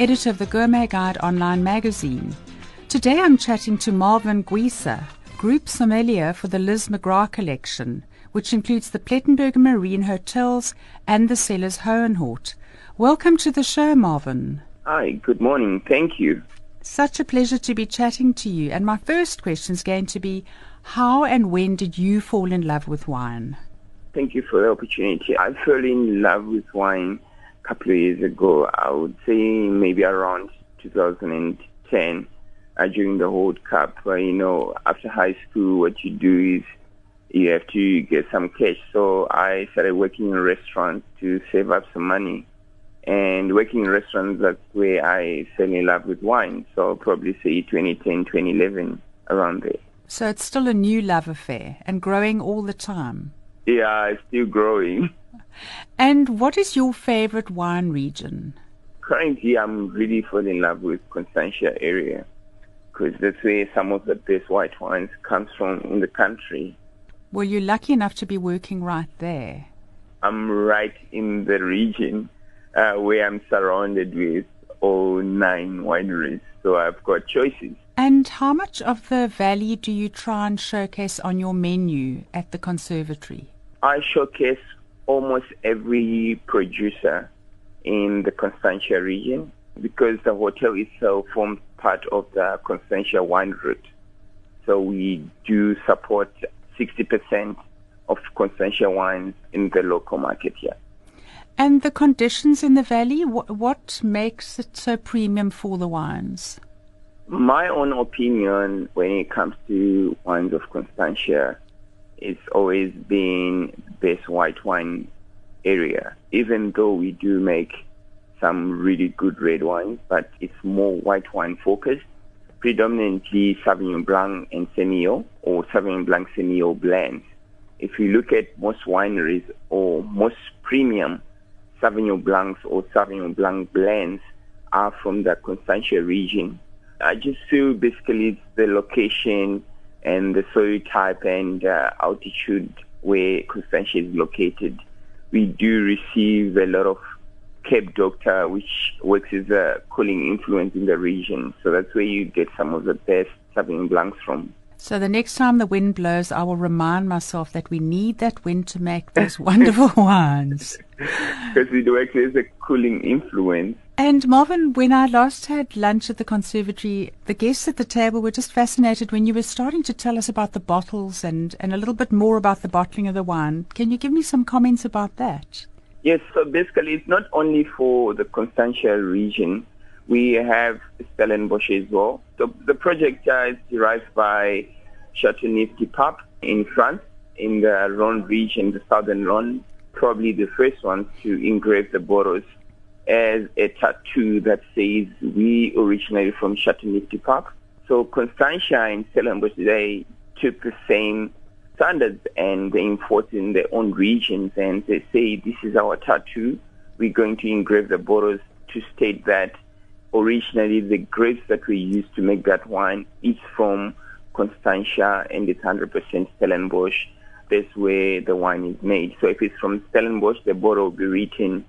editor of the Gourmet Guide online magazine. Today I'm chatting to Marvin Gwese, group sommelier for the Liz McGrath collection, which includes the Plettenberg Marine Hotels and the Cellars Hohenort. Welcome to the show, Marvin. Hi, good morning. Thank you. Such a pleasure to be chatting to you. And my first question is going to be how and when did you fall in love with wine? Thank you for the opportunity. I fell in love with wine couple of years ago. I would say maybe around 2010 uh, during the World Cup. Uh, you know, after high school, what you do is you have to get some cash. So I started working in restaurants to save up some money. And working in restaurants, that's where I fell in love with wine. So I'll probably say 2010, 2011, around there. So it's still a new love affair and growing all the time. Yeah, it's still growing. And what is your favorite wine region? Currently, I'm really falling in love with Constantia area because that's where some of the best white wines comes from in the country. Well, you're lucky enough to be working right there. I'm right in the region uh, where I'm surrounded with all nine wineries, so I've got choices. And how much of the valley do you try and showcase on your menu at the conservatory? I showcase almost every producer in the Constantia region because the hotel itself forms part of the Constantia wine route. So we do support 60% of Constantia wines in the local market here. And the conditions in the valley, what, what makes it so premium for the wines? My own opinion when it comes to wines of Constantia, it's always been best white wine area, even though we do make some really good red wines, but it's more white wine focused, predominantly Sauvignon Blanc and Semillon or Sauvignon Blanc Semillon blends. If you look at most wineries or most premium Sauvignon Blancs or Sauvignon Blanc blends are from the Constantia region. I just feel basically it's the location and the soil type and uh, altitude where Constantia is located. We do receive a lot of Cape Doctor, which works as a cooling influence in the region. So that's where you get some of the best Sauvignon Blancs from. So the next time the wind blows, I will remind myself that we need that wind to make those wonderful wines. Because it works as a cooling influence. And Marvin, when I last had lunch at the conservatory, the guests at the table were just fascinated when you were starting to tell us about the bottles and, and a little bit more about the bottling of the wine. Can you give me some comments about that? Yes, so basically it's not only for the Constantia region. We have Stellenbosch as well. So the project uh, is derived by Chateauneuf du Pape in France, in the Rhone region, the southern Rhone, probably the first ones to engrave the bottles as a tattoo that says we originated from du Pape. So Constantia and Stellenbosch, they took the same standards and they enforce in their own regions and they say this is our tattoo. We're going to engrave the bottles to state that originally the grapes that we used to make that wine is from Constantia and it's 100% Stellenbosch. That's where the wine is made. So if it's from Stellenbosch, the bottle will be written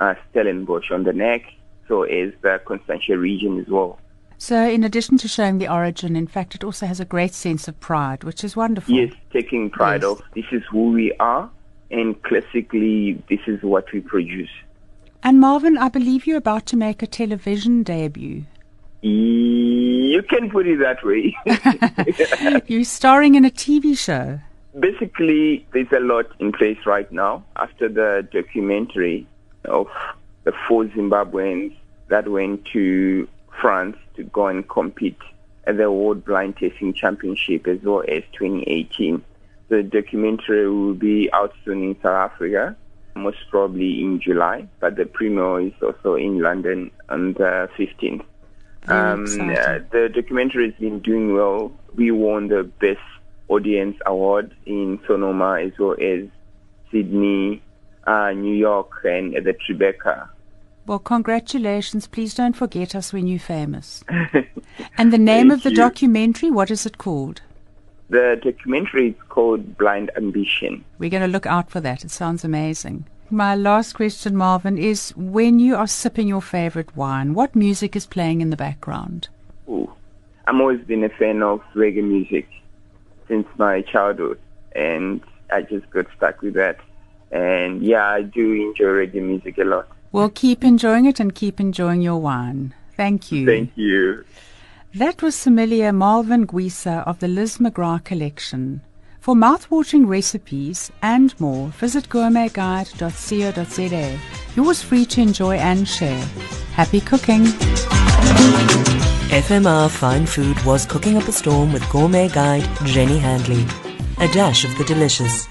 uh, Stellenbosch on the neck, so is the Constantia region as well. So, in addition to showing the origin, in fact, it also has a great sense of pride, which is wonderful. Yes, taking pride Yes. of this is who we are, and classically, this is what we produce. And Marvin, I believe you're about to make a television debut. You can put it that way. You're starring in a TV show. Basically, there's a lot in place right now after the documentary of the four Zimbabweans that went to France to go and compete at the World Blind Tasting Championship as well as 2018. The documentary will be out soon in South Africa, most probably in July, but the premiere is also in London on the 15th. Um, uh, the documentary has been doing well. We won the Best Audience Award in Sonoma as well as Sydney, uh, New York, and the Tribeca. Well, congratulations. Please don't forget us when you're famous. and the name of the you. documentary, what is it called? The documentary is called Blind Ambition. We're going to look out for that. It sounds amazing. My last question, Marvin, is when you are sipping your favorite wine, what music is playing in the background? Ooh. I'm always been a fan of reggae music since my childhood, and I just got stuck with that. And yeah, I do enjoy reggae music a lot. Well, keep enjoying it and keep enjoying your wine. Thank you. Thank you. That was sommelier Marvin Gwese of the Liz McGrath collection. For mouthwatering recipes and more, visit gourmetguide.co.za. Yours free to enjoy and share. Happy cooking! FMR Fine Food was cooking up a storm with gourmet guide Jenny Handley. A dash of the delicious.